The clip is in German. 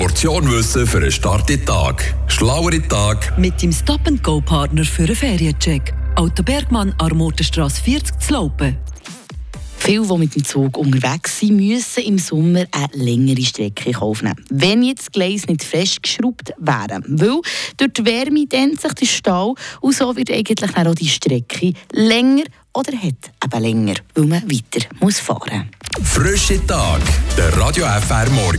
Portion Wissen für einen starken Tag. Schlauere Tag. Mit dem Stop-and-Go-Partner für einen Feriencheck. Auto Bergmann, Armutenstrasse 40 zu Laupen. Viele, die mit dem Zug unterwegs sind, müssen im Sommer eine längere Strecke aufnehmen. Wenn jetzt die Gleise nicht festgeschraubt wären. Weil durch die Wärme dehnt sich der Stau und so wird eigentlich auch die Strecke länger oder hat eben länger, weil man weiter muss fahren Frische Tag. Der Radio FR Morgen.